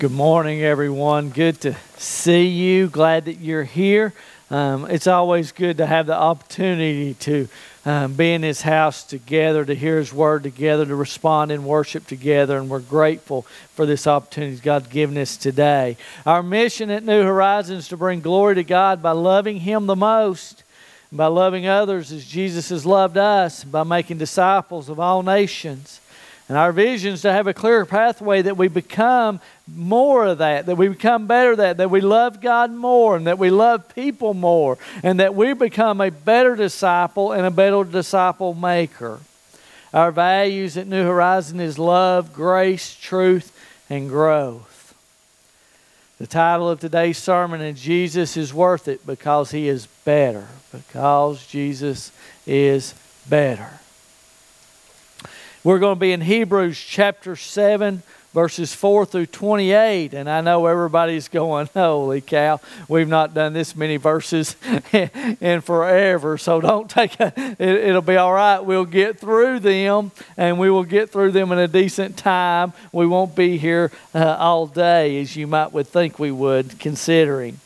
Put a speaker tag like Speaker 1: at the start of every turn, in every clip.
Speaker 1: Good morning, everyone. Good to see you. Glad that you're here. Um, it's always good to have the opportunity to um, be in His house together, to hear His word together, to respond in worship together, and we're grateful for this opportunity God's given us today. Our mission at New Horizons to bring glory to God by loving Him the most, by loving others as Jesus has loved us, by making disciples of all nations. And our vision is to have a clear pathway that we become more of that, that we become better that, that we love God more and that we love people more, and that we become a better disciple and a better disciple maker. Our values at New Horizon is love, grace, truth, and growth. The title of today's sermon is Jesus is worth it because he is better. Because Jesus is better. We're going to be in Hebrews chapter 7, verses 4 through 28. And I know everybody's going, Holy cow, we've not done this many verses in forever. So don't take a, it, will be all right. We'll get through them and we will get through them in a decent time. We won't be here uh, all day as you might would think we would, considering.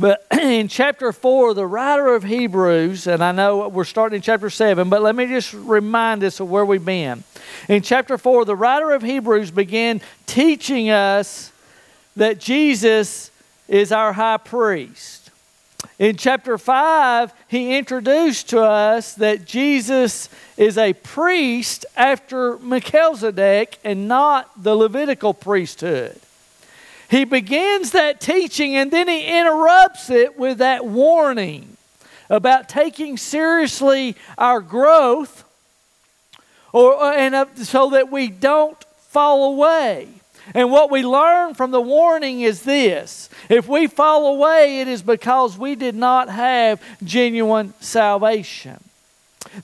Speaker 1: But in chapter 4, the writer of Hebrews, and I know we're starting in chapter 7, but let me just remind us of where we've been. In chapter 4, the writer of Hebrews began teaching us that Jesus is our high priest. In chapter 5, he introduced to us that Jesus is a priest after Melchizedek and not the Levitical priesthood he begins that teaching and then he interrupts it with that warning about taking seriously our growth or, and so that we don't fall away. And what we learn from the warning is this if we fall away, it is because we did not have genuine salvation.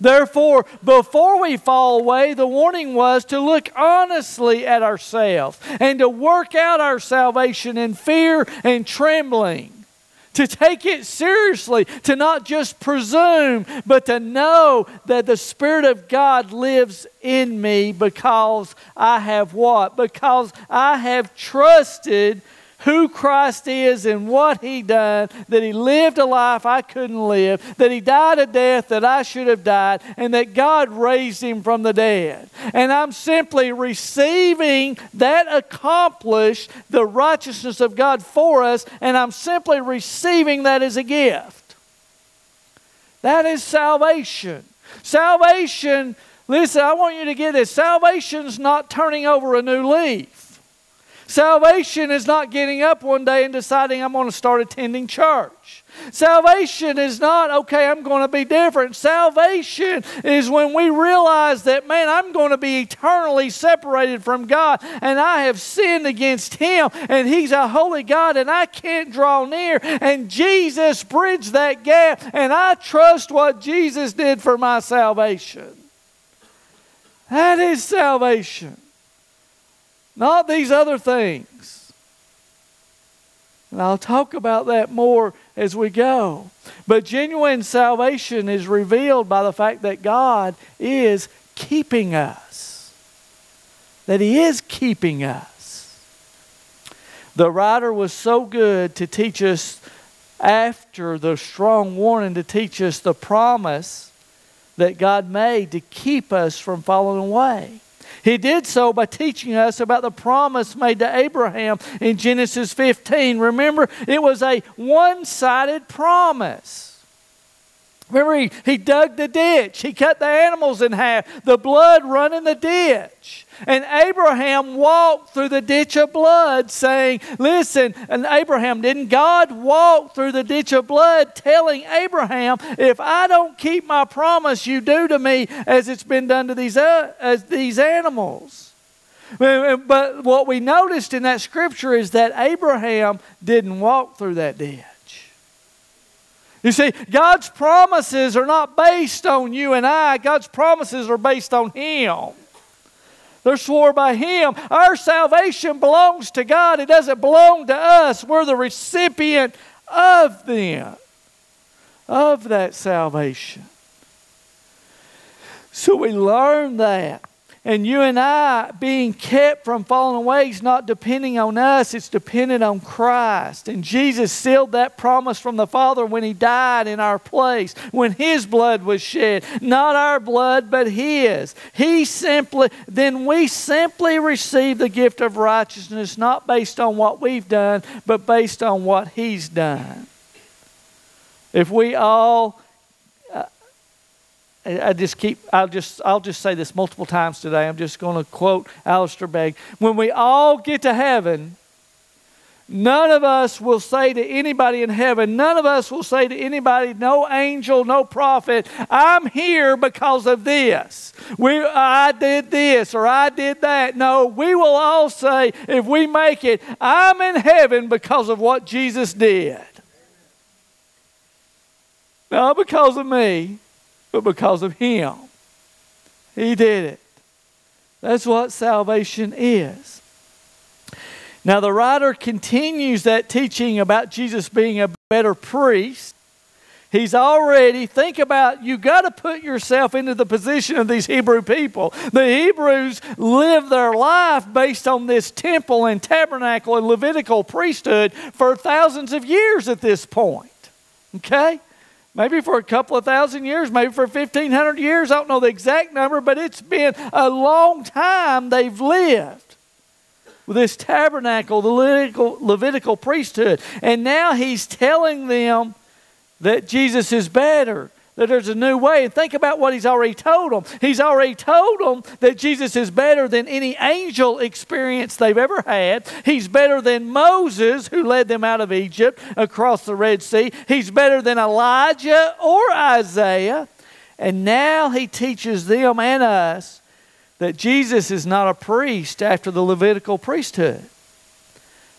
Speaker 1: Therefore, before we fall away, the warning was to look honestly at ourselves and to work out our salvation in fear and trembling. To take it seriously, to not just presume, but to know that the Spirit of God lives in me because I have what? Because I have trusted who Christ is and what He done, that He lived a life I couldn't live, that He died a death that I should have died, and that God raised Him from the dead. And I'm simply receiving that accomplished the righteousness of God for us, and I'm simply receiving that as a gift. That is salvation. Salvation, listen, I want you to get this. Salvation's not turning over a new leaf. Salvation is not getting up one day and deciding I'm going to start attending church. Salvation is not, okay, I'm going to be different. Salvation is when we realize that, man, I'm going to be eternally separated from God and I have sinned against Him and He's a holy God and I can't draw near. And Jesus bridged that gap and I trust what Jesus did for my salvation. That is salvation not these other things. And I'll talk about that more as we go. But genuine salvation is revealed by the fact that God is keeping us, that He is keeping us. The writer was so good to teach us, after the strong warning, to teach us the promise that God made to keep us from falling away. He did so by teaching us about the promise made to Abraham in Genesis 15. Remember, it was a one sided promise. Remember, he, he dug the ditch. He cut the animals in half. The blood run in the ditch. And Abraham walked through the ditch of blood, saying, Listen, and Abraham, didn't God walk through the ditch of blood, telling Abraham, If I don't keep my promise, you do to me as it's been done to these, uh, as these animals? But what we noticed in that scripture is that Abraham didn't walk through that ditch. You see, God's promises are not based on you and I, God's promises are based on Him. They're swore by Him. Our salvation belongs to God, it doesn't belong to us. We're the recipient of them, of that salvation. So we learn that. And you and I being kept from falling away is not depending on us, it's dependent on Christ. And Jesus sealed that promise from the Father when He died in our place, when His blood was shed. Not our blood, but His. He simply, then we simply receive the gift of righteousness, not based on what we've done, but based on what He's done. If we all I just keep, I'll just, I'll just say this multiple times today. I'm just going to quote Alistair Begg. When we all get to heaven, none of us will say to anybody in heaven, none of us will say to anybody, no angel, no prophet, I'm here because of this. We, I did this or I did that. No, we will all say, if we make it, I'm in heaven because of what Jesus did. Not because of me but because of Him. He did it. That's what salvation is. Now, the writer continues that teaching about Jesus being a better priest. He's already, think about, you got to put yourself into the position of these Hebrew people. The Hebrews lived their life based on this temple and tabernacle and Levitical priesthood for thousands of years at this point. Okay? Maybe for a couple of thousand years, maybe for 1,500 years. I don't know the exact number, but it's been a long time they've lived with this tabernacle, the Levitical, Levitical priesthood. And now he's telling them that Jesus is better that there's a new way. And think about what he's already told them. He's already told them that Jesus is better than any angel experience they've ever had. He's better than Moses, who led them out of Egypt across the Red Sea. He's better than Elijah or Isaiah. And now he teaches them and us that Jesus is not a priest after the Levitical priesthood,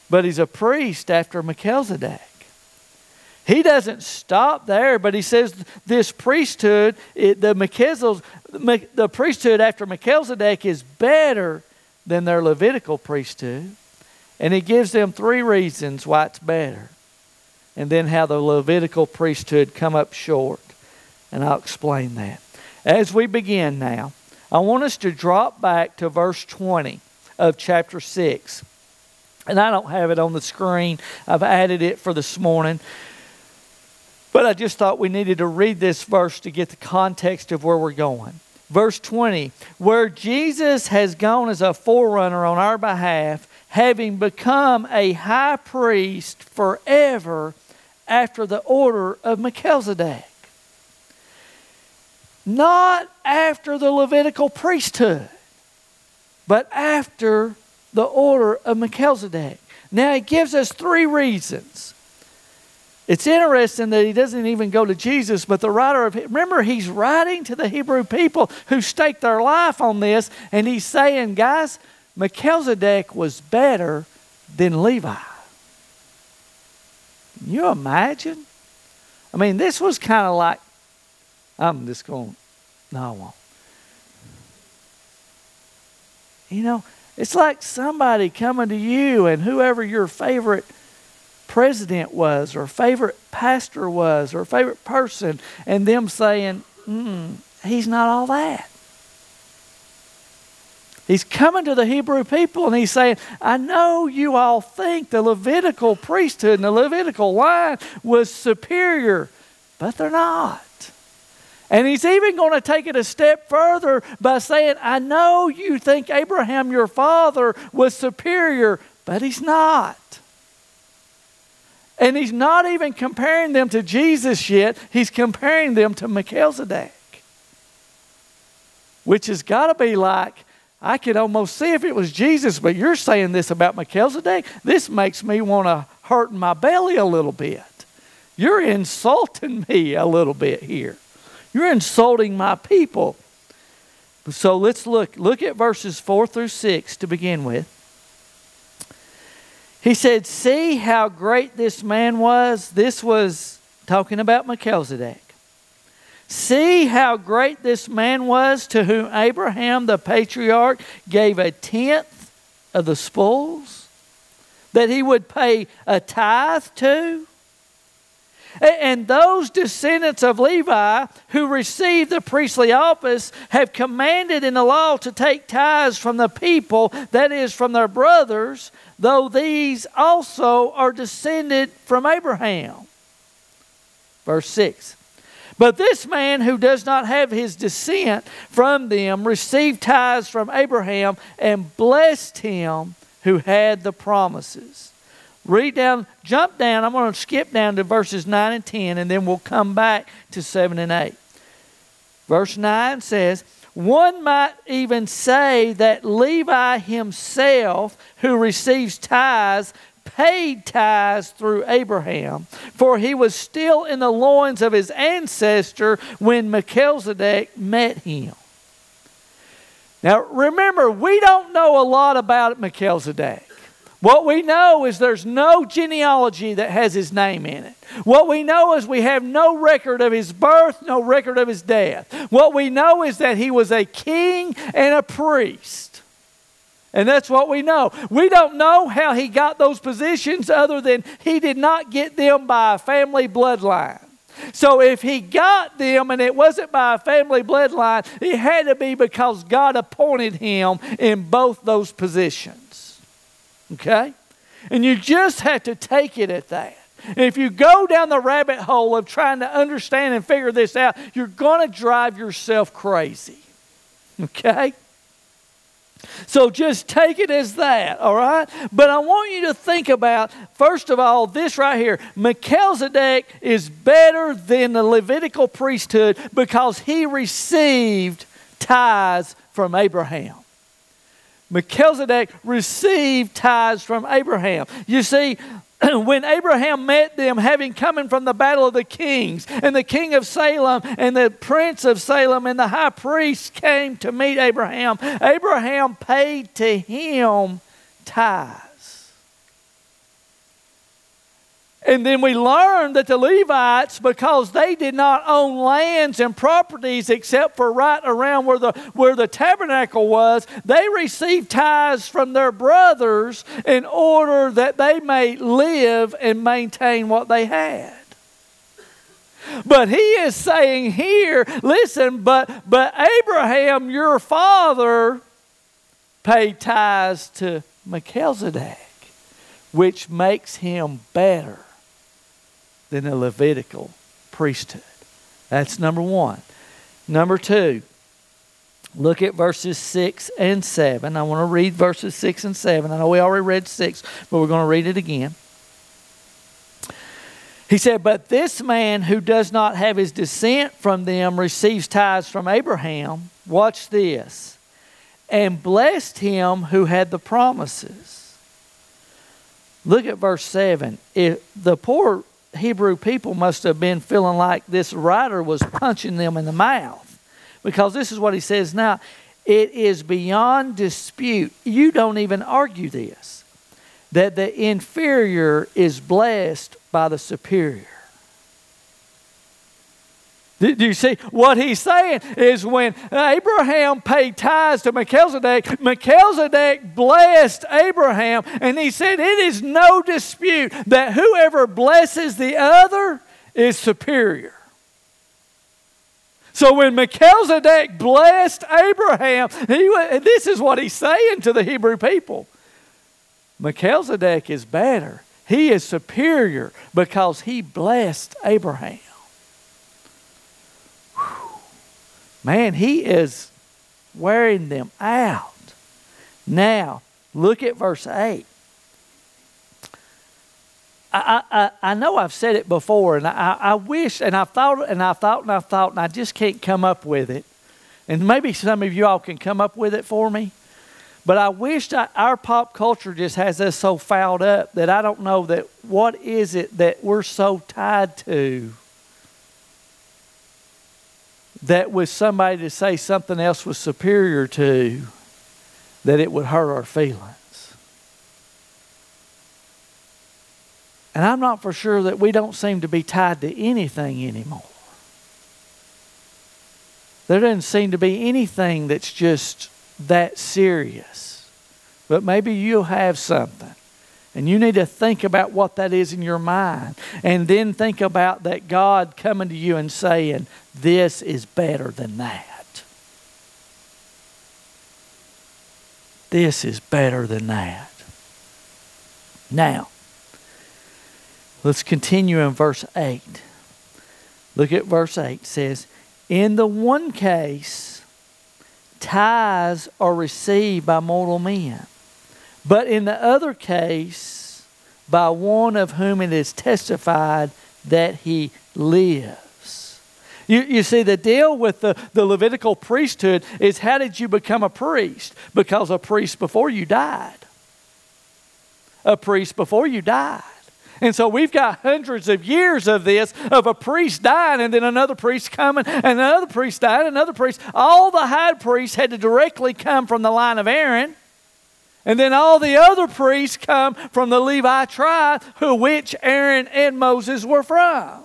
Speaker 1: but he's a priest after Melchizedek. He doesn't stop there, but he says this priesthood, it, the the priesthood after Melchizedek is better than their Levitical priesthood. And he gives them three reasons why it's better. And then how the Levitical priesthood come up short. And I'll explain that. As we begin now, I want us to drop back to verse 20 of chapter 6. And I don't have it on the screen. I've added it for this morning. But I just thought we needed to read this verse to get the context of where we're going. Verse 20, where Jesus has gone as a forerunner on our behalf, having become a high priest forever after the order of Melchizedek. Not after the Levitical priesthood, but after the order of Melchizedek. Now, it gives us three reasons it's interesting that he doesn't even go to Jesus, but the writer of, remember, he's writing to the Hebrew people who staked their life on this, and he's saying, guys, Melchizedek was better than Levi. Can you imagine? I mean, this was kind of like, I'm just going, no, I won't. You know, it's like somebody coming to you and whoever your favorite president was or favorite pastor was or favorite person and them saying, mm, he's not all that. He's coming to the Hebrew people and he's saying, I know you all think the Levitical priesthood and the Levitical line was superior, but they're not. And he's even going to take it a step further by saying, I know you think Abraham, your father, was superior, but he's not. And he's not even comparing them to Jesus yet, he's comparing them to Melchizedek. Which has got to be like, I could almost see if it was Jesus, but you're saying this about Melchizedek. This makes me want to hurt my belly a little bit. You're insulting me a little bit here. You're insulting my people. So let's look. Look at verses 4 through 6 to begin with. He said, See how great this man was. This was talking about Melchizedek. See how great this man was to whom Abraham the patriarch gave a tenth of the spoils, that he would pay a tithe to. And those descendants of Levi who received the priestly office have commanded in the law to take tithes from the people, that is, from their brothers, though these also are descended from Abraham. Verse 6. But this man who does not have his descent from them received tithes from Abraham and blessed him who had the promises. Read down, jump down. I'm going to skip down to verses 9 and 10, and then we'll come back to 7 and 8. Verse 9 says, One might even say that Levi himself, who receives tithes, paid tithes through Abraham, for he was still in the loins of his ancestor when Melchizedek met him. Now remember, we don't know a lot about Melchizedek. What we know is there's no genealogy that has his name in it. What we know is we have no record of his birth, no record of his death. What we know is that he was a king and a priest. And that's what we know. We don't know how he got those positions other than he did not get them by a family bloodline. So if he got them and it wasn't by a family bloodline, it had to be because God appointed him in both those positions. Okay? And you just have to take it at that. And if you go down the rabbit hole of trying to understand and figure this out, you're going to drive yourself crazy. Okay? So just take it as that, all right? But I want you to think about, first of all, this right here. Melchizedek is better than the Levitical priesthood because he received tithes from Abraham. Melchizedek received tithes from Abraham. You see, when Abraham met them, having come in from the battle of the kings, and the king of Salem and the prince of Salem and the high priest came to meet Abraham, Abraham paid to him tithes. And then we learned that the Levites, because they did not own lands and properties except for right around where the, where the tabernacle was, they received tithes from their brothers in order that they may live and maintain what they had. But he is saying here, listen, but, but Abraham, your father, paid tithes to Melchizedek, which makes him better than the Levitical priesthood. That's number one. Number two, look at verses 6 and 7. I want to read verses 6 and 7. I know we already read 6, but we're going to read it again. He said, But this man who does not have his descent from them receives tithes from Abraham. Watch this. And blessed him who had the promises. Look at verse 7. If the poor Hebrew people must have been feeling like this writer was punching them in the mouth. Because this is what he says now it is beyond dispute. You don't even argue this that the inferior is blessed by the superior. Do you see what he's saying? Is when Abraham paid tithes to Melchizedek, Melchizedek blessed Abraham, and he said, It is no dispute that whoever blesses the other is superior. So when Melchizedek blessed Abraham, he, this is what he's saying to the Hebrew people Melchizedek is better, he is superior because he blessed Abraham. Man, he is wearing them out. Now, look at verse 8. I, I, I know I've said it before, and I, I wish, and I've thought, and I've thought, and I've thought, and I just can't come up with it. And maybe some of you all can come up with it for me. But I wish that our pop culture just has us so fouled up that I don't know that what is it that we're so tied to that with somebody to say something else was superior to, that it would hurt our feelings. And I'm not for sure that we don't seem to be tied to anything anymore. There doesn't seem to be anything that's just that serious. But maybe you'll have something. And you need to think about what that is in your mind. And then think about that God coming to you and saying, This is better than that. This is better than that. Now, let's continue in verse 8. Look at verse 8. It says, In the one case, tithes are received by mortal men but in the other case, by one of whom it is testified that he lives. You, you see, the deal with the, the Levitical priesthood is how did you become a priest? Because a priest before you died. A priest before you died. And so we've got hundreds of years of this of a priest dying and then another priest coming and another priest dying, another priest. All the high priests had to directly come from the line of Aaron. And then all the other priests come from the Levi tribe, who which Aaron and Moses were from.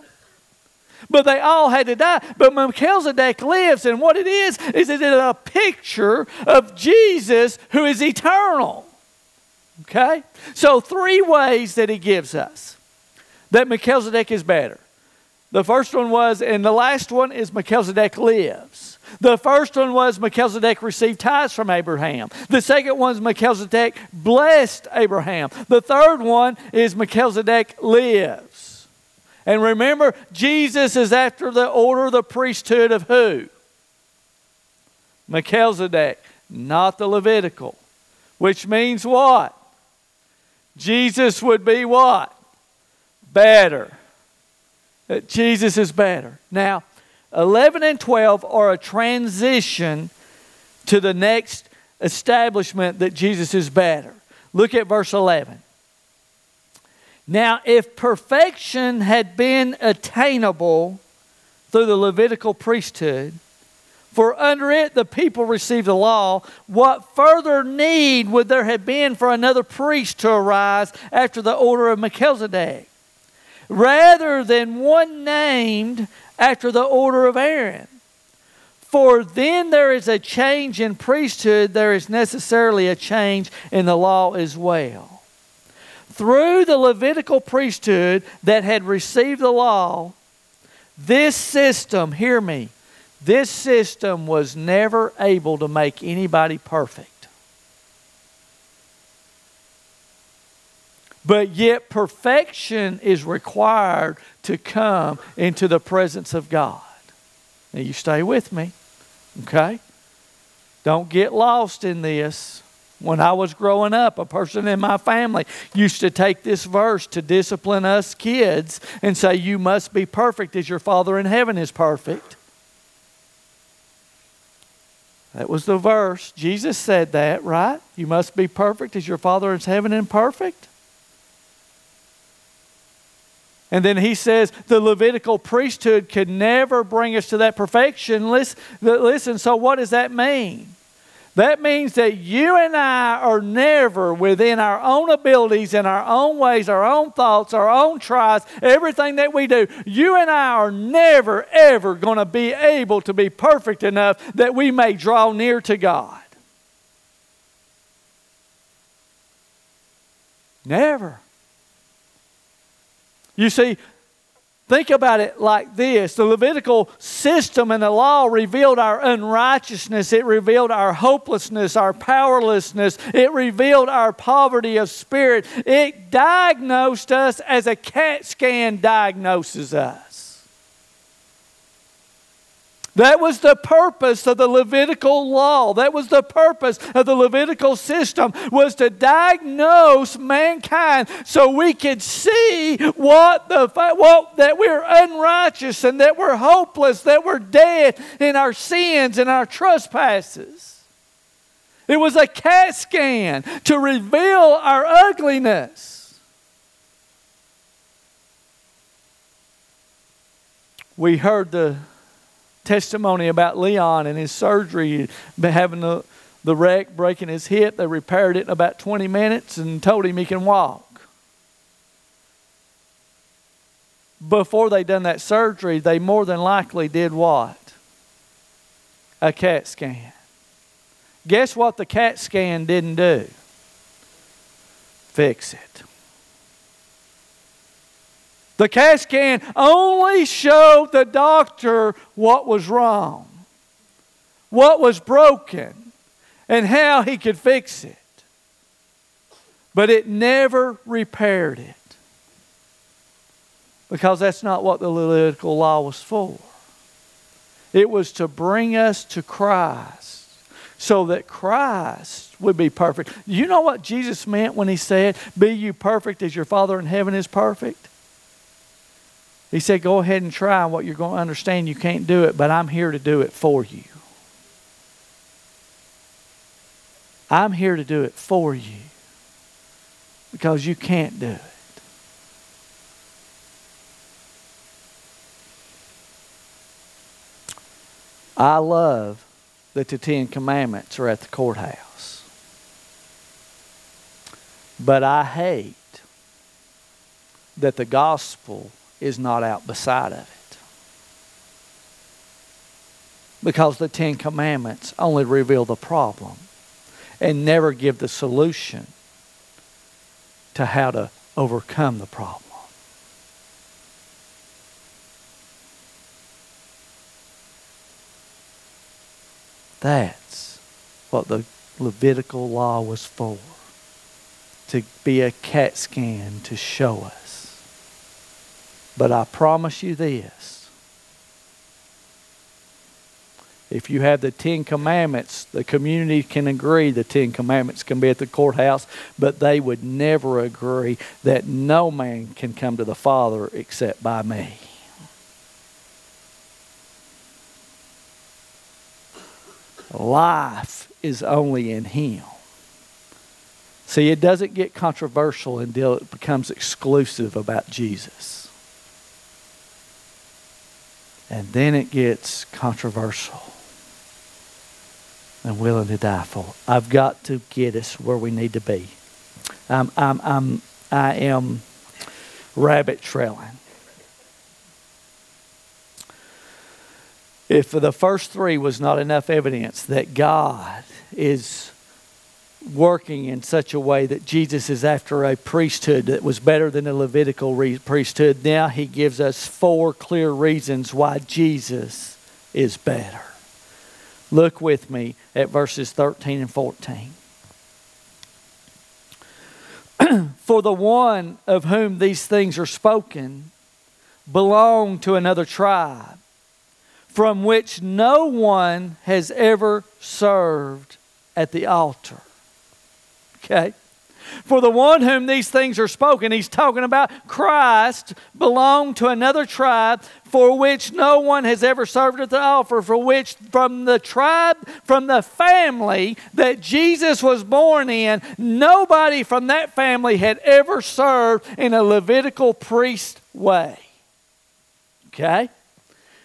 Speaker 1: But they all had to die. But Melchizedek lives, and what it is, is it is a picture of Jesus who is eternal. Okay? So, three ways that he gives us that Melchizedek is better. The first one was, and the last one is Melchizedek lives. The first one was Melchizedek received tithes from Abraham. The second one is Melchizedek blessed Abraham. The third one is Melchizedek lives. And remember, Jesus is after the order of the priesthood of who? Melchizedek, not the Levitical. Which means what? Jesus would be what? Better. Uh, Jesus is better. Now, 11 and 12 are a transition to the next establishment that Jesus is better. Look at verse 11. Now, if perfection had been attainable through the Levitical priesthood, for under it the people received the law, what further need would there have been for another priest to arise after the order of Melchizedek? Rather than one named after the order of Aaron. For then there is a change in priesthood, there is necessarily a change in the law as well. Through the Levitical priesthood that had received the law, this system, hear me, this system was never able to make anybody perfect. But yet, perfection is required to come into the presence of God. Now, you stay with me, okay? Don't get lost in this. When I was growing up, a person in my family used to take this verse to discipline us kids and say, You must be perfect as your Father in heaven is perfect. That was the verse. Jesus said that, right? You must be perfect as your Father in heaven is perfect. And then he says the Levitical priesthood could never bring us to that perfection. Listen, listen, so what does that mean? That means that you and I are never within our own abilities and our own ways, our own thoughts, our own tries, everything that we do. You and I are never, ever going to be able to be perfect enough that we may draw near to God. Never. You see, think about it like this the Levitical system and the law revealed our unrighteousness, it revealed our hopelessness, our powerlessness, it revealed our poverty of spirit. It diagnosed us as a CAT scan diagnoses us. That was the purpose of the Levitical law. That was the purpose of the Levitical system was to diagnose mankind so we could see what the what, that we're unrighteous and that we're hopeless, that we're dead in our sins and our trespasses. It was a CAT scan to reveal our ugliness. We heard the testimony about Leon and his surgery, having the, the wreck, breaking his hip. They repaired it in about 20 minutes and told him he can walk. Before they done that surgery, they more than likely did what? A CAT scan. Guess what the CAT scan didn't do? Fix it. The CAT scan only showed the doctor what was wrong, what was broken, and how he could fix it. But it never repaired it. Because that's not what the Levitical law was for. It was to bring us to Christ so that Christ would be perfect. You know what Jesus meant when he said, Be you perfect as your Father in heaven is perfect? He said, Go ahead and try what you're going to understand. You can't do it, but I'm here to do it for you. I'm here to do it for you because you can't do it. I love that the Ten Commandments are at the courthouse. But I hate that the gospel is not out beside of it. Because the Ten Commandments only reveal the problem and never give the solution to how to overcome the problem. That's what the Levitical law was for to be a CAT scan to show us. But I promise you this if you have the Ten Commandments, the community can agree the Ten Commandments can be at the courthouse, but they would never agree that no man can come to the Father except by me. Life is only in Him. See, it doesn't get controversial until it becomes exclusive about Jesus. And then it gets controversial and willing to die for. I've got to get us where we need to be. I'm, I'm, I'm, I am rabbit trailing. if the first three was not enough evidence that God is working in such a way that Jesus is after a priesthood that was better than the Levitical re- priesthood, now he gives us four clear reasons why Jesus is better. Look with me at verses 13 and 14. For the one of whom these things are spoken belonged to another tribe from which no one has ever served at the altar. Okay? For the one whom these things are spoken, he's talking about Christ belonged to another tribe for which no one has ever served at the altar, for which from the tribe, from the family that Jesus was born in, nobody from that family had ever served in a Levitical priest way. Okay?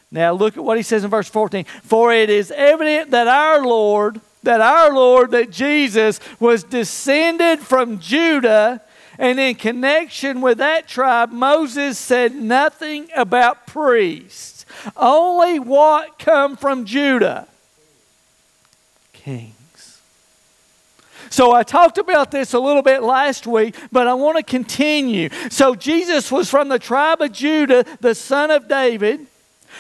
Speaker 1: Now look at what he says in verse 14. For it is evident that our Lord, that our Lord, that Jesus was descended from Judah, and in connection with that tribe, Moses said nothing about priests, only what come from Judah kings. So I talked about this a little bit last week, but I want to continue. So Jesus was from the tribe of Judah, the son of David.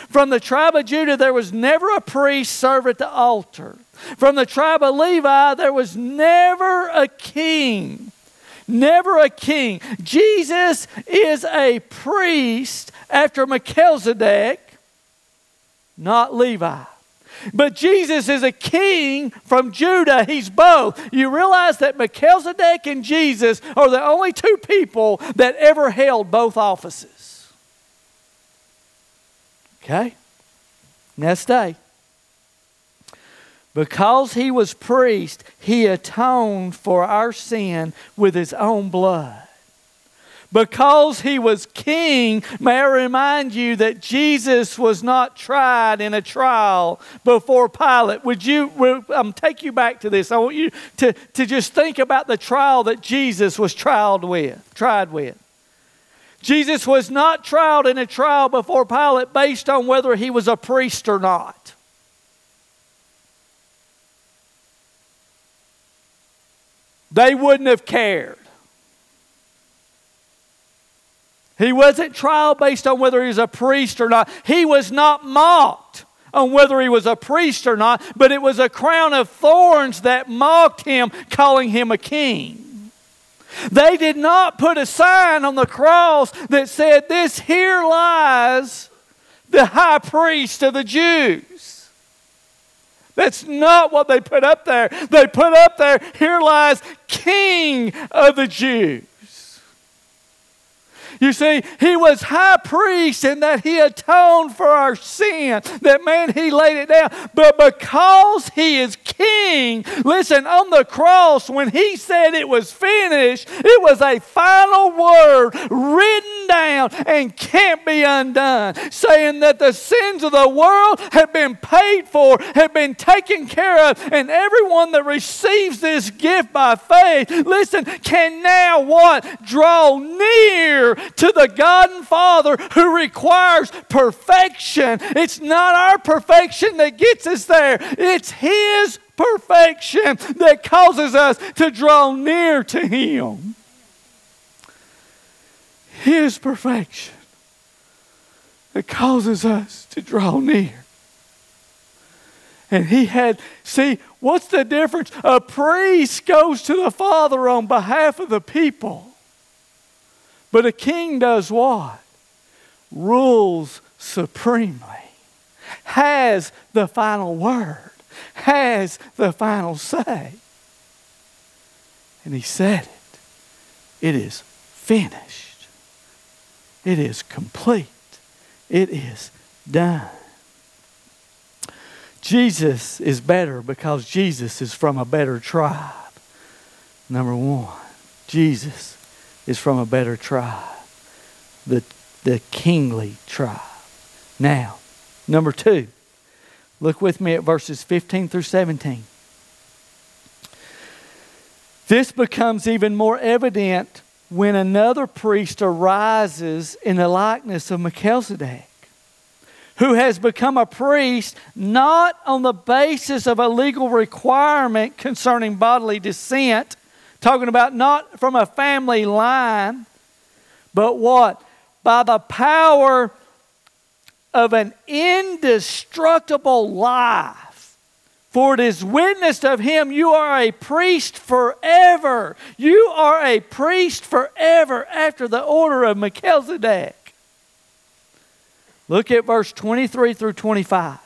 Speaker 1: From the tribe of Judah, there was never a priest serve at the altar. From the tribe of Levi, there was never a king. Never a king. Jesus is a priest after Melchizedek, not Levi. But Jesus is a king from Judah. He's both. You realize that Melchizedek and Jesus are the only two people that ever held both offices. Okay? Next day. Because he was priest, he atoned for our sin with his own blood. Because he was king, may I remind you that Jesus was not tried in a trial before Pilate. Would you um, take you back to this? I want you to, to just think about the trial that Jesus was tried with, tried with. Jesus was not tried in a trial before Pilate based on whether he was a priest or not. They wouldn't have cared. He wasn't trial based on whether he was a priest or not. He was not mocked on whether he was a priest or not, but it was a crown of thorns that mocked him, calling him a king. They did not put a sign on the cross that said, This here lies the high priest of the Jews. That's not what they put up there. They put up there, Here lies King of the Jews. You see, he was high priest in that he atoned for our sin. That man, he laid it down. But because he is king, listen, on the cross, when he said it was finished, it was a final word written down and can't be undone, saying that the sins of the world have been paid for, have been taken care of, and everyone that receives this gift by faith, listen, can now what? Draw near to the God and Father who requires perfection. It's not our perfection that gets us there, it's His perfection that causes us to draw near to Him. His perfection that causes us to draw near. And he had, see, what's the difference? A priest goes to the Father on behalf of the people. But a king does what? Rules supremely, has the final word, has the final say. And he said it. It is finished. It is complete. It is done. Jesus is better because Jesus is from a better tribe. Number one, Jesus is from a better tribe, the, the kingly tribe. Now, number two, look with me at verses 15 through 17. This becomes even more evident when another priest arises in the likeness of Melchizedek, who has become a priest not on the basis of a legal requirement concerning bodily descent Talking about not from a family line, but what? By the power of an indestructible life. For it is witnessed of him, you are a priest forever. You are a priest forever after the order of Melchizedek. Look at verse 23 through 25.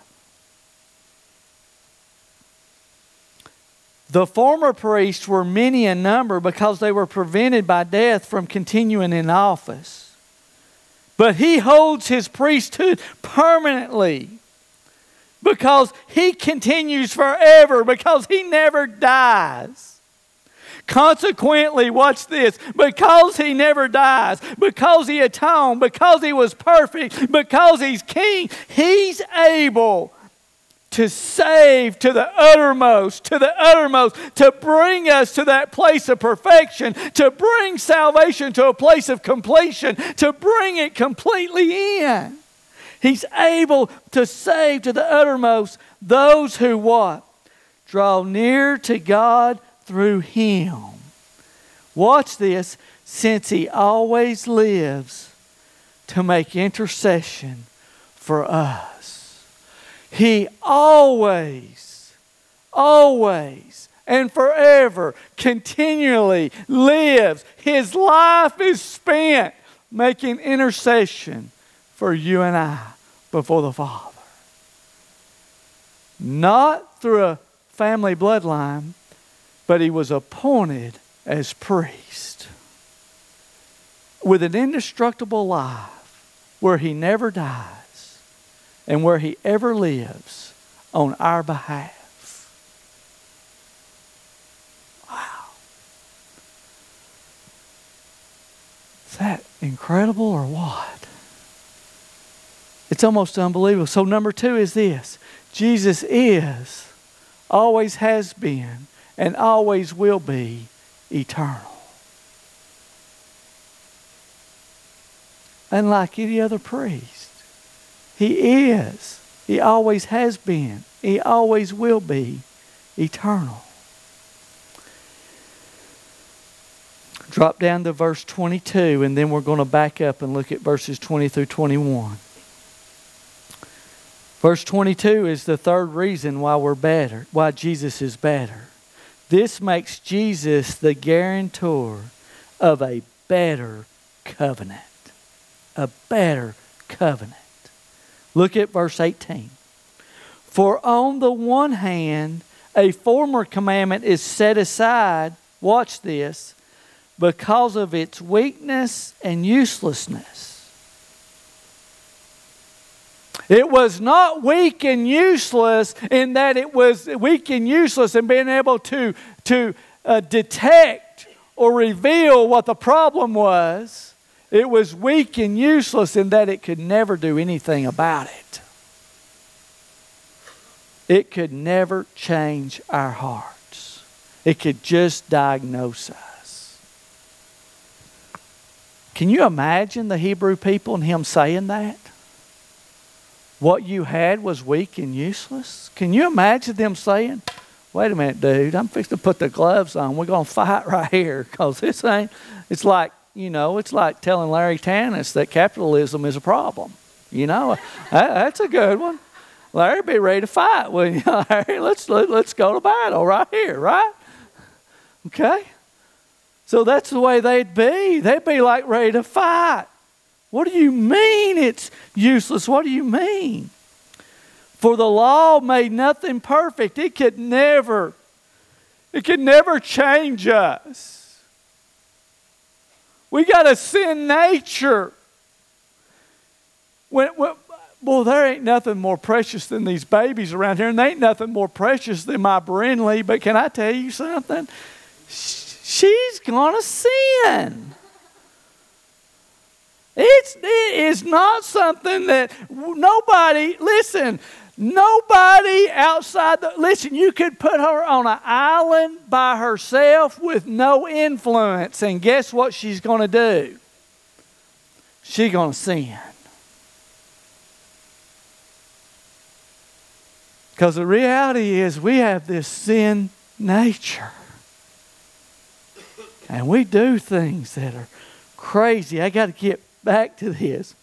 Speaker 1: The former priests were many in number because they were prevented by death from continuing in office. But he holds his priesthood permanently because he continues forever, because he never dies. Consequently, watch this because he never dies, because he atoned, because he was perfect, because he's king, he's able to save to the uttermost, to the uttermost, to bring us to that place of perfection, to bring salvation to a place of completion, to bring it completely in. He's able to save to the uttermost those who what? Draw near to God through Him. Watch this, since He always lives to make intercession for us. He always, always, and forever continually lives. His life is spent making intercession for you and I before the Father. Not through a family bloodline, but he was appointed as priest with an indestructible life where he never died and where He ever lives on our behalf. Wow. Is that incredible or what? It's almost unbelievable. So, number two is this Jesus is, always has been, and always will be eternal. Unlike any other priest. He is. He always has been. He always will be eternal. Drop down to verse 22, and then we're going to back up and look at verses 20 through 21. Verse 22 is the third reason why we're better, why Jesus is better. This makes Jesus the guarantor of a better covenant. A better covenant. Look at verse 18. For on the one hand, a former commandment is set aside, watch this, because of its weakness and uselessness. It was not weak and useless in that it was weak and useless in being able to, to uh, detect or reveal what the problem was. It was weak and useless in that it could never do anything about it. It could never change our hearts, it could just diagnose us. Can you imagine the Hebrew people and him saying that? What you had was weak and useless? Can you imagine them saying, wait a minute, dude, I'm fixing to put the gloves on. We're going to fight right here because this ain't, it's like, you know, it's like telling Larry Tanis that capitalism is a problem. You know, that's a good one. Larry, be ready to fight. Well, you Larry, let's, let, us let us go to battle right here, right? Okay? So that's the way they'd be. They'd be like ready to fight. What do you mean it's useless? What do you mean? For the law made nothing perfect. It could never, it could never change us. We got a sin nature. When, when, well, there ain't nothing more precious than these babies around here, and there ain't nothing more precious than my Brinley. But can I tell you something? she's to sin. It's, it is not something that nobody, listen, nobody outside the, listen, you could put her on an island by herself with no influence, and guess what she's going to do? She's going to sin. Because the reality is, we have this sin nature. And we do things that are crazy. I got to get back to this.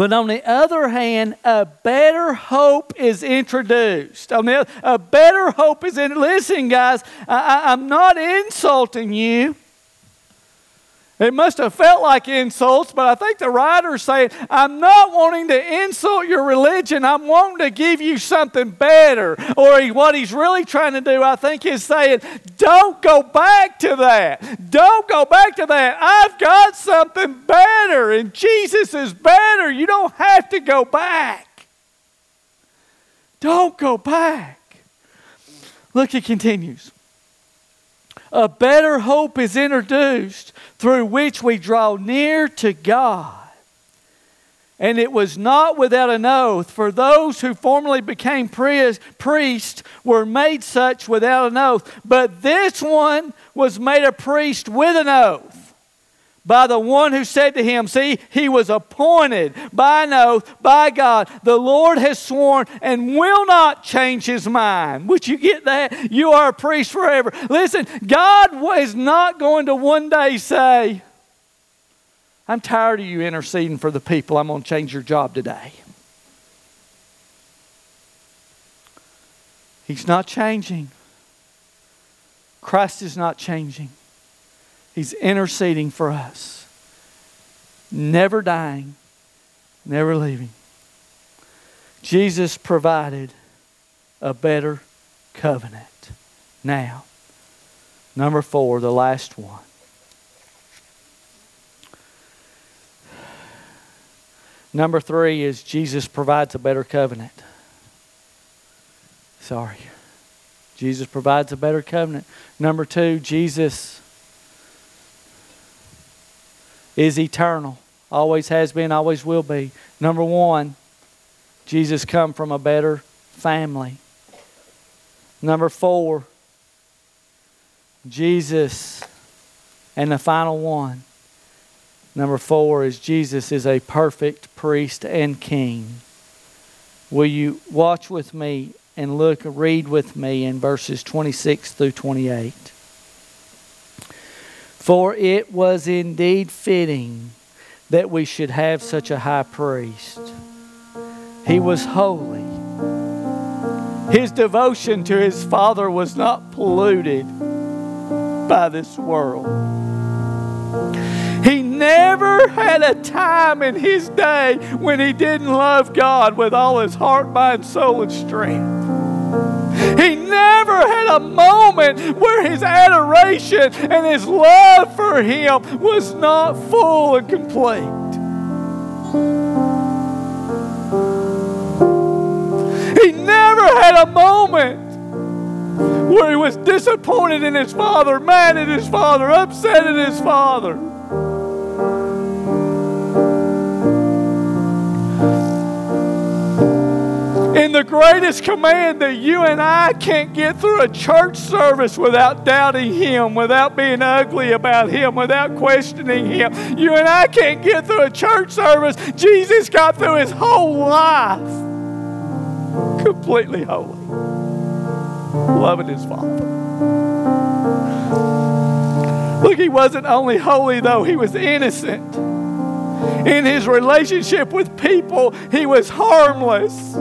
Speaker 1: But on the other hand, a better hope is introduced. On the other, a better hope is in. Listen, guys, I, I'm not insulting you. It must have felt like insults, but I think the writer's saying, I'm not wanting to insult your religion. I'm wanting to give you something better. Or what he's really trying to do, I think, is saying, don't go back to that. Don't go back to that. I've got something better, and Jesus is better. You don't have to go back. Don't go back. Look, it continues. A better hope is introduced through which we draw near to God. And it was not without an oath, for those who formerly became priests were made such without an oath. But this one was made a priest with an oath by the one who said to him, See, he was appointed by an oath by God. The Lord has sworn and will not change his mind. Would you get that? You are a priest forever. Listen, God is not going to one day say, I'm tired of you interceding for the people. I'm going to change your job today. He's not changing. Christ is not changing. He's interceding for us, never dying, never leaving. Jesus provided a better covenant. Now, number four, the last one. Number three is Jesus provides a better covenant. Sorry. Jesus provides a better covenant. Number two, Jesus is eternal. Always has been, always will be. Number one, Jesus come from a better family. Number four, Jesus, and the final one. Number four is Jesus is a perfect priest and king. Will you watch with me and look, read with me in verses 26 through 28? For it was indeed fitting that we should have such a high priest. He was holy. His devotion to his Father was not polluted by this world. He never had a time in his day when he didn't love God with all his heart, mind, soul, and strength. He never had a moment where his adoration and his love for him was not full and complete. He never had a moment where he was disappointed in his father, mad at his father, upset at his father. In the greatest command that you and I can't get through a church service without doubting Him, without being ugly about Him, without questioning Him. You and I can't get through a church service. Jesus got through His whole life completely holy, loving His Father. Look, He wasn't only holy, though, He was innocent. In His relationship with people, He was harmless.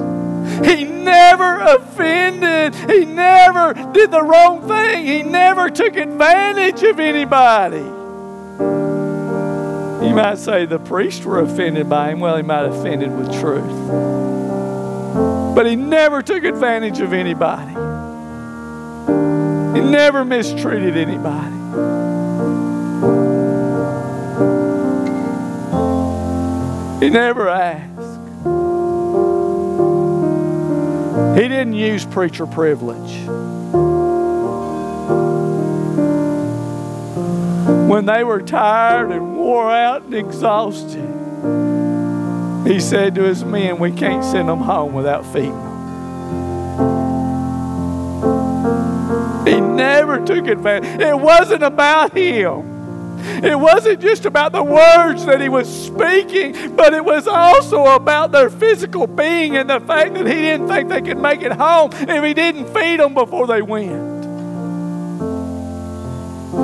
Speaker 1: He never offended. He never did the wrong thing. He never took advantage of anybody. You might say the priests were offended by him. Well, he might have offended with truth. But he never took advantage of anybody. He never mistreated anybody. He never asked. He didn't use preacher privilege. When they were tired and wore out and exhausted, he said to his men, We can't send them home without feeding them. He never took advantage. It wasn't about him. It wasn't just about the words that he was speaking, but it was also about their physical being and the fact that he didn't think they could make it home if he didn't feed them before they went.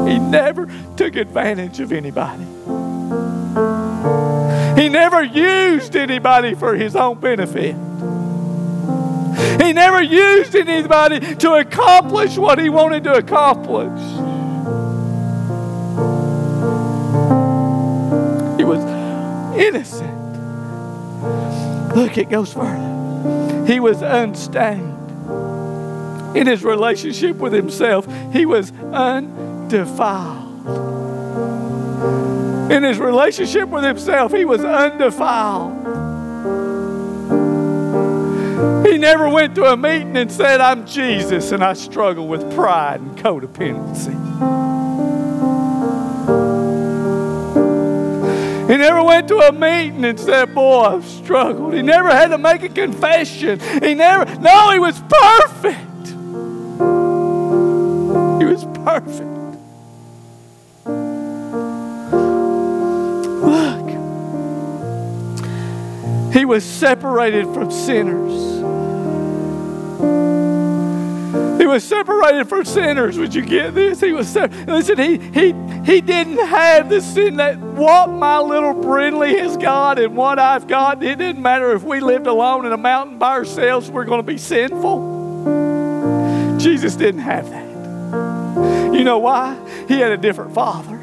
Speaker 1: He never took advantage of anybody. He never used anybody for his own benefit. He never used anybody to accomplish what he wanted to accomplish. Innocent. Look, it goes further. He was unstained. In his relationship with himself, he was undefiled. In his relationship with himself, he was undefiled. He never went to a meeting and said, I'm Jesus and I struggle with pride and codependency. He never went to a meeting and said, Boy, I've struggled. He never had to make a confession. He never, no, he was perfect. He was perfect. Look, he was separated from sinners. He was separated from sinners. Would you get this? He was. Listen, he, he, he didn't have the sin that what my little Brindley has got and what I've got. It didn't matter if we lived alone in a mountain by ourselves, we're going to be sinful. Jesus didn't have that. You know why? He had a different father.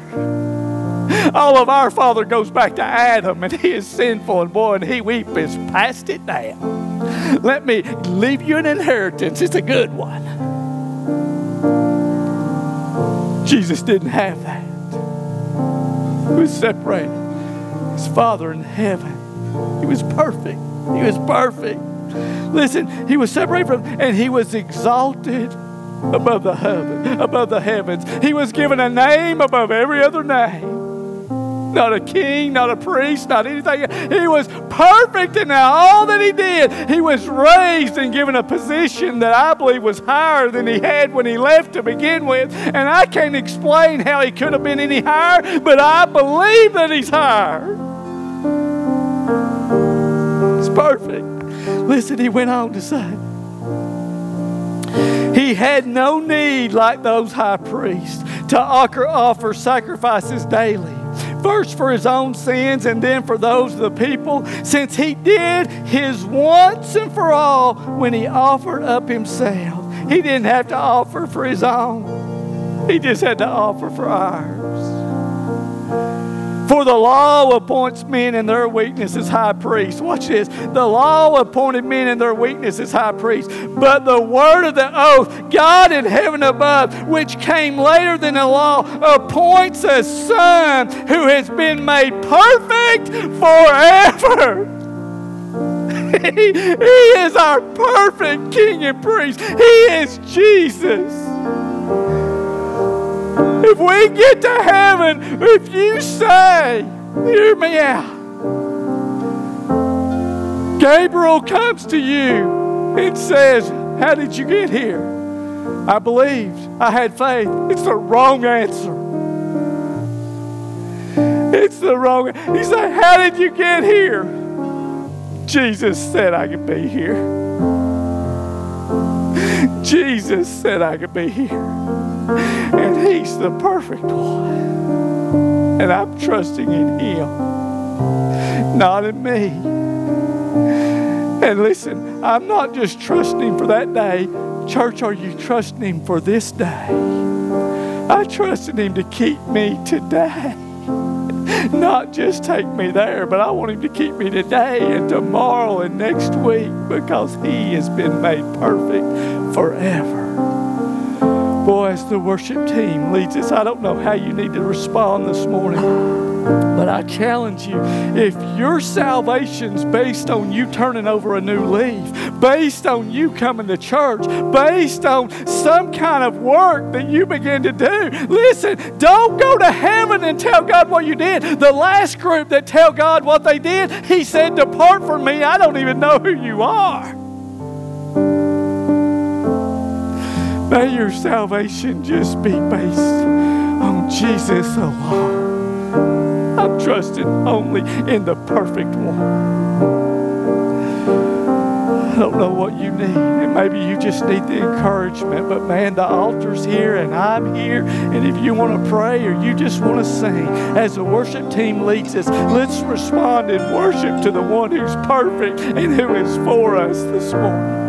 Speaker 1: All of our father goes back to Adam, and he is sinful, and boy, and he weep has passed it down. Let me leave you an inheritance. It's a good one. Jesus didn't have that. He was separated. His Father in heaven. He was perfect. He was perfect. Listen, he was separated from, and he was exalted above the heaven, above the heavens. He was given a name above every other name. Not a king, not a priest, not anything. He was perfect in all that he did. He was raised and given a position that I believe was higher than he had when he left to begin with. And I can't explain how he could have been any higher, but I believe that he's higher. It's perfect. Listen, he went on to say, he had no need, like those high priests,
Speaker 2: to offer sacrifices daily. First for his own sins and then for those of the people, since he did his once and for all when he offered up himself. He didn't have to offer for his own, he just had to offer for ours. For the law appoints men in their weakness as high priests. Watch this. The law appointed men in their weakness as high priests. But the word of the oath, God in heaven above, which came later than the law, appoints a son who has been made perfect forever. he, he is our perfect king and priest. He is Jesus. If we get to heaven, if you say, hear me out, Gabriel comes to you and says, How did you get here? I believed. I had faith. It's the wrong answer. It's the wrong. He said, How did you get here? Jesus said I could be here. Jesus said I could be here. And He's the perfect one. And I'm trusting in Him, not in me. And listen, I'm not just trusting for that day. Church, are you trusting Him for this day? I trust in Him to keep me today. Not just take me there, but I want Him to keep me today and tomorrow and next week because He has been made perfect forever. Boy, as the worship team leads us, I don't know how you need to respond this morning. But I challenge you if your salvation's based on you turning over a new leaf, based on you coming to church, based on some kind of work that you begin to do, listen, don't go to heaven and tell God what you did. The last group that tell God what they did, He said, Depart from me, I don't even know who you are. May your salvation just be based on Jesus alone. I'm trusting only in the perfect one. I don't know what you need. And maybe you just need the encouragement. But man, the altar's here and I'm here. And if you want to pray or you just want to sing, as the worship team leads us, let's respond in worship to the one who's perfect and who is for us this morning.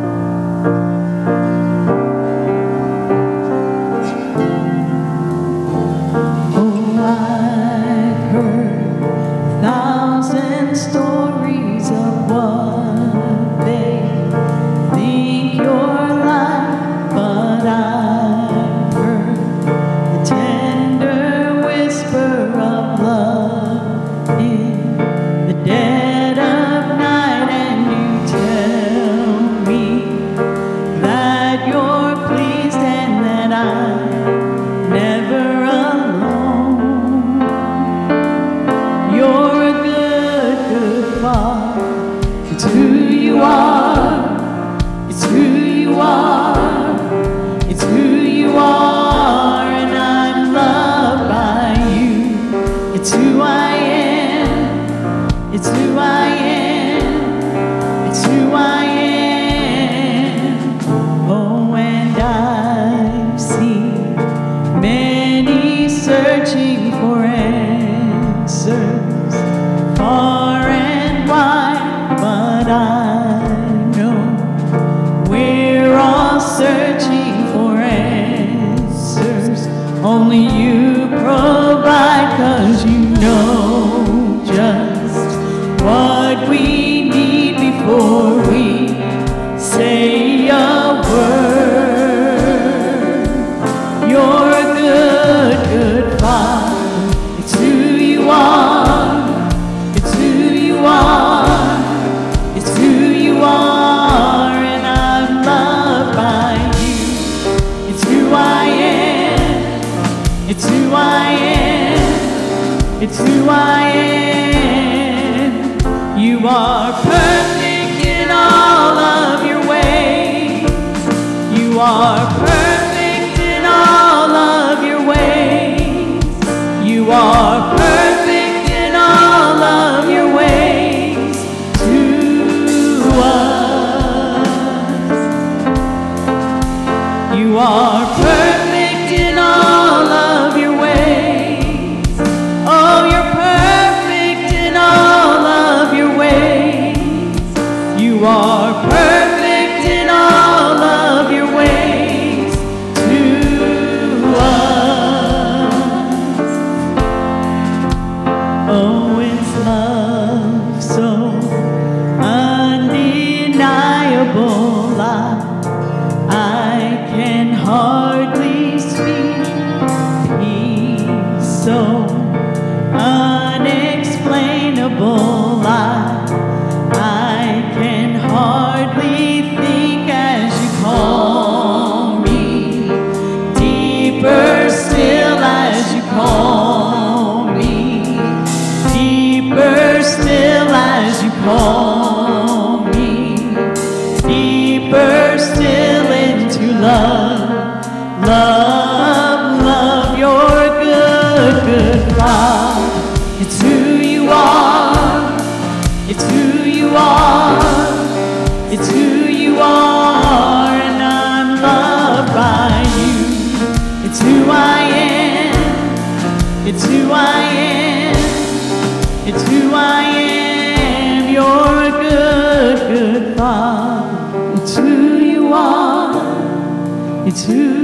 Speaker 2: Love, love, your good, good love. It's who you are. It's who you are. It's who you are, and I'm loved by you. It's who I am. It's who I am. It's who I am. You're a good, good Father. It's who you are. It's who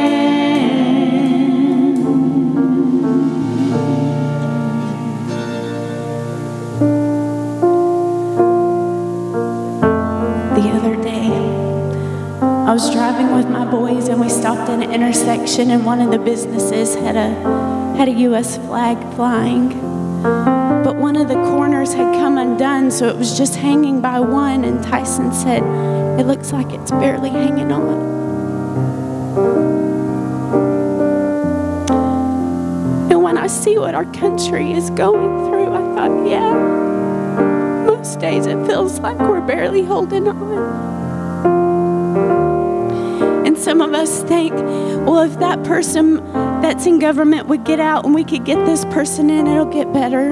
Speaker 2: With my boys and we stopped at an intersection and one of the businesses had a had a US flag flying. But one of the corners had come undone, so it was just hanging by one and Tyson said, "It looks like it's barely hanging on." And when I see what our country is going through, I thought, yeah, most days it feels like we're barely holding on. Some of us think, well, if that person that's in government would get out and we could get this person in, it'll get better.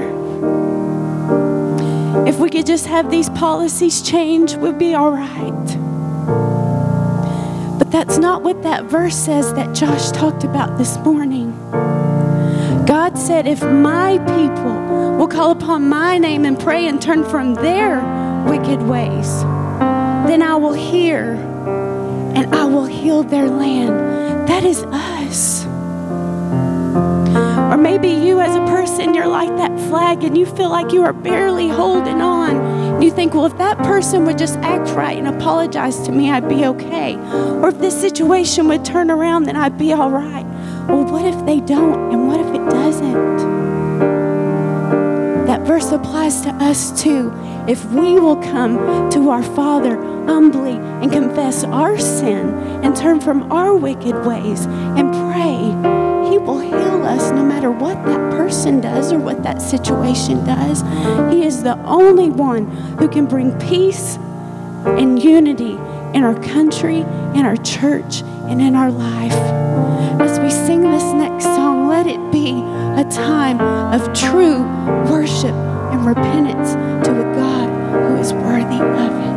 Speaker 2: If we could just have these policies change, we'll be all right. But that's not what that verse says that Josh talked about this morning. God said, if my people will call upon my name and pray and turn from their wicked ways, then I will hear I will heal their land. That is us. Or maybe you, as a person, you're like that flag and you feel like you are barely holding on. You think, well, if that person would just act right and apologize to me, I'd be okay. Or if this situation would turn around, then I'd be all right. Well, what if they don't? And what if it doesn't? That verse applies to us too. If we will come to our Father humbly and confess our sin and turn from our wicked ways and pray, He will heal us no matter what that person does or what that situation does. He is the only one who can bring peace and unity in our country, in our church, and in our life. As we sing this next song, let it be a time of true worship and repentance to a God who is worthy of it.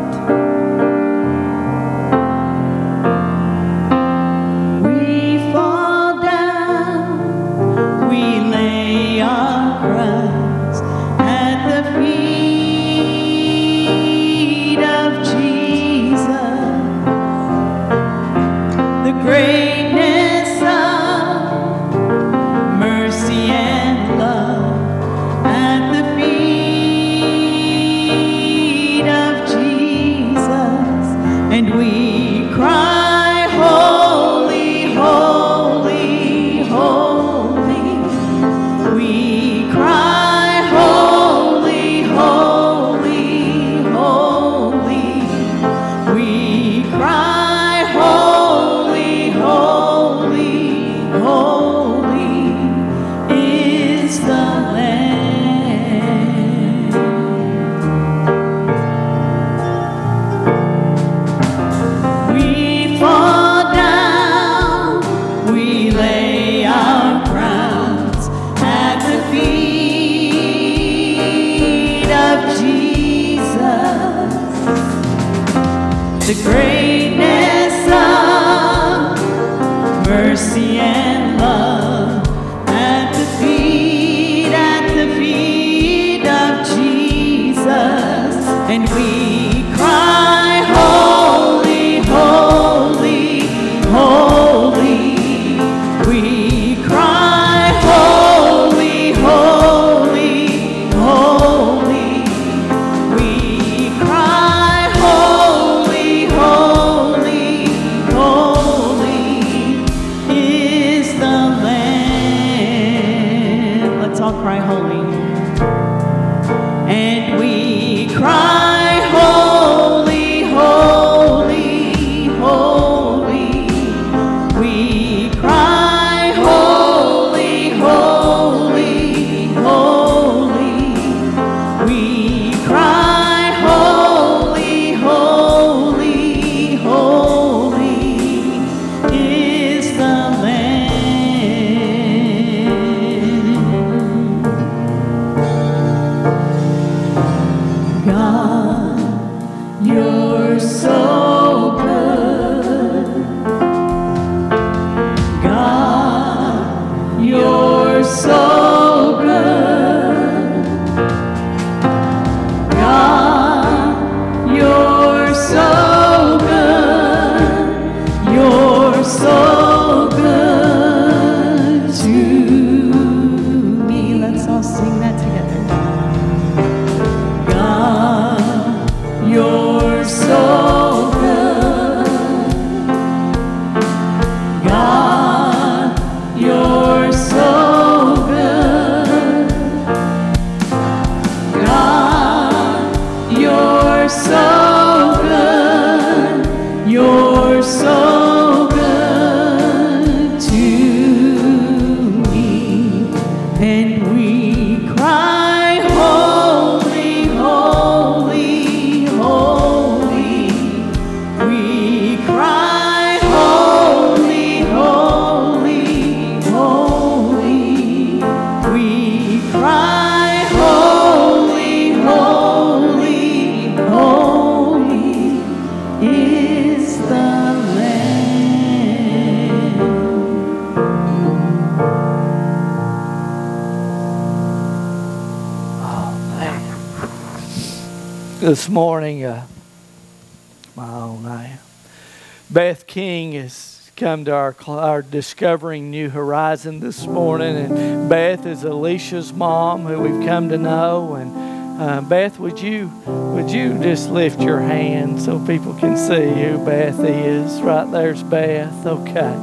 Speaker 1: Discovering New Horizon this morning, and Beth is Alicia's mom, who we've come to know. And uh, Beth, would you would you just lift your hand so people can see who Beth is? Right there's Beth. Okay,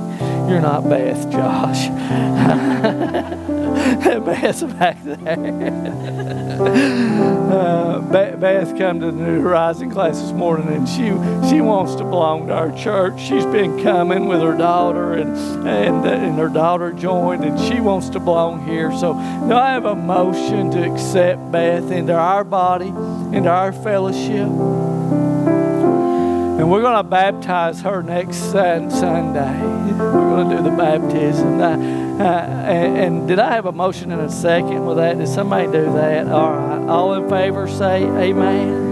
Speaker 1: you're not Beth, Josh. Beth's back there. Uh, Beth come to the New Horizon class this morning, and she she wants to belong to our church. She's been coming with her daughter, and and uh, and her daughter joined, and she wants to belong here. So do I have a motion to accept Beth into our body, into our fellowship? And we're going to baptize her next Sun- Sunday. We're going to do the baptism. Uh, and, and did I have a motion in a second with that? Did somebody do that? All right. All in favor say amen.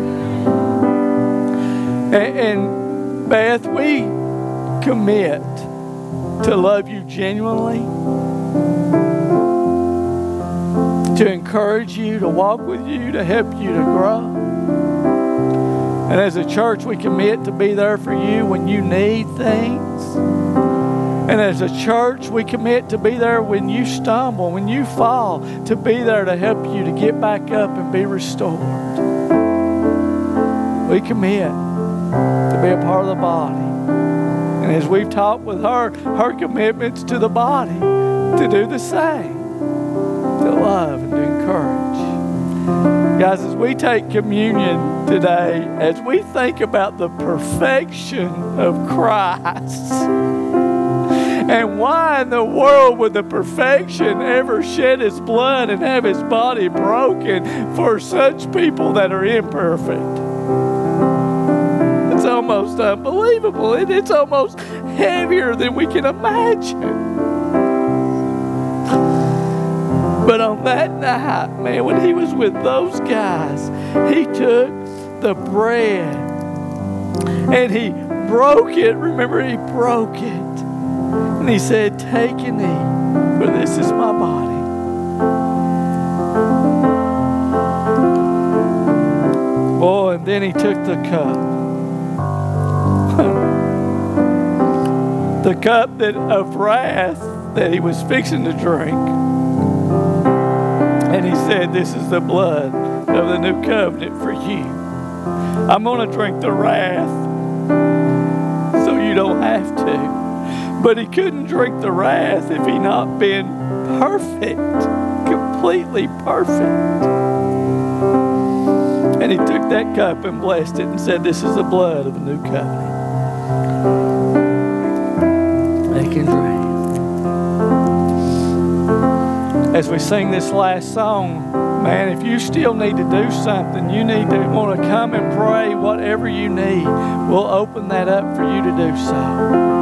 Speaker 1: And, and Beth, we commit to love you genuinely, to encourage you, to walk with you, to help you to grow. And as a church, we commit to be there for you when you need things. And as a church, we commit to be there when you stumble, when you fall, to be there to help you to get back up and be restored. We commit to be a part of the body. And as we've talked with her, her commitments to the body to do the same, to love. Guys, as we take communion today, as we think about the perfection of Christ, and why in the world would the perfection ever shed his blood and have his body broken for such people that are imperfect? It's almost unbelievable. and It's almost heavier than we can imagine. But on that night, man, when he was with those guys, he took the bread and he broke it. Remember, he broke it. And he said, Take and eat, for this is my body. Boy, and
Speaker 2: then he took the cup. the cup that of wrath that he was fixing to drink. And he said, This is the blood of the new covenant for you. I'm going to drink the wrath so you don't have to. But he couldn't drink the wrath if he not been perfect, completely perfect. And he took that cup and blessed it and said, This is the blood of the new covenant. They can drink. As we sing this last song, man, if you still need to do something, you need to want to come and pray, whatever you need, we'll open that up for you to do so.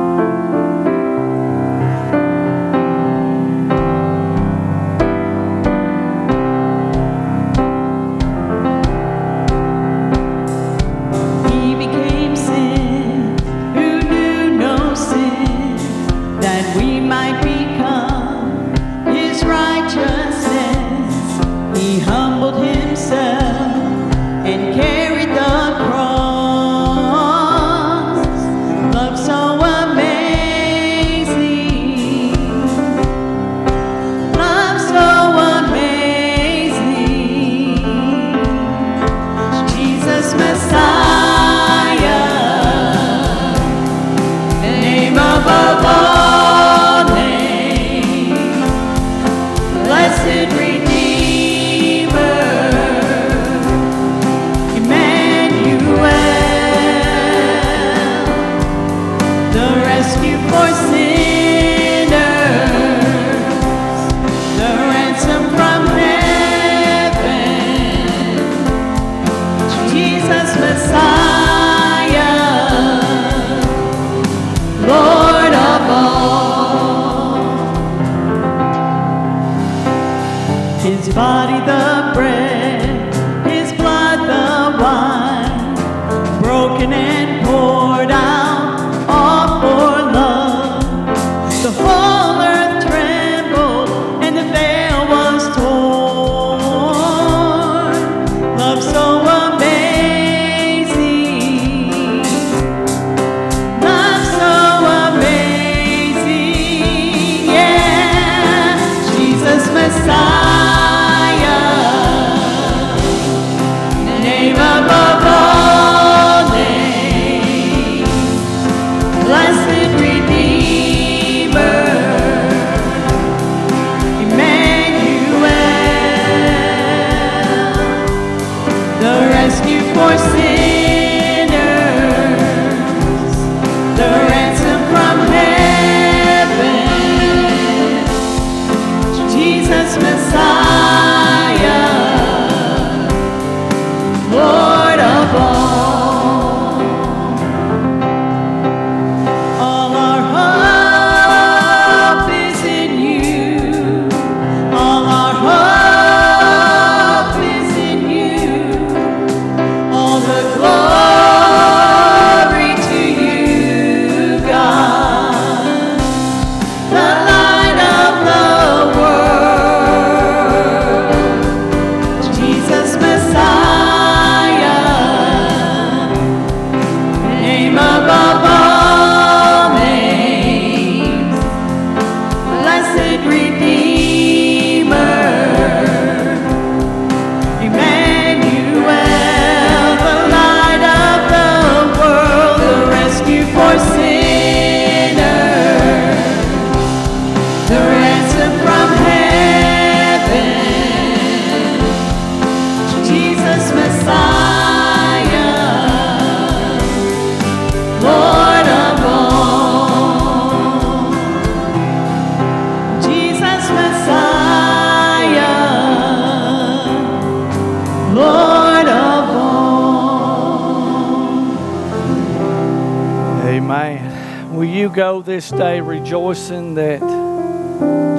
Speaker 2: This day rejoicing that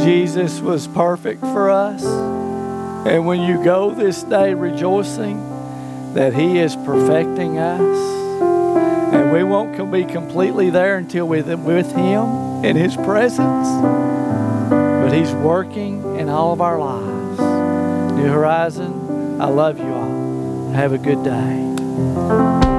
Speaker 2: Jesus was perfect for us? And when you go this day rejoicing that He is perfecting us? And we won't be completely there until we're with Him in His presence. But He's working in all of our lives. New Horizon, I love you all. Have a good day.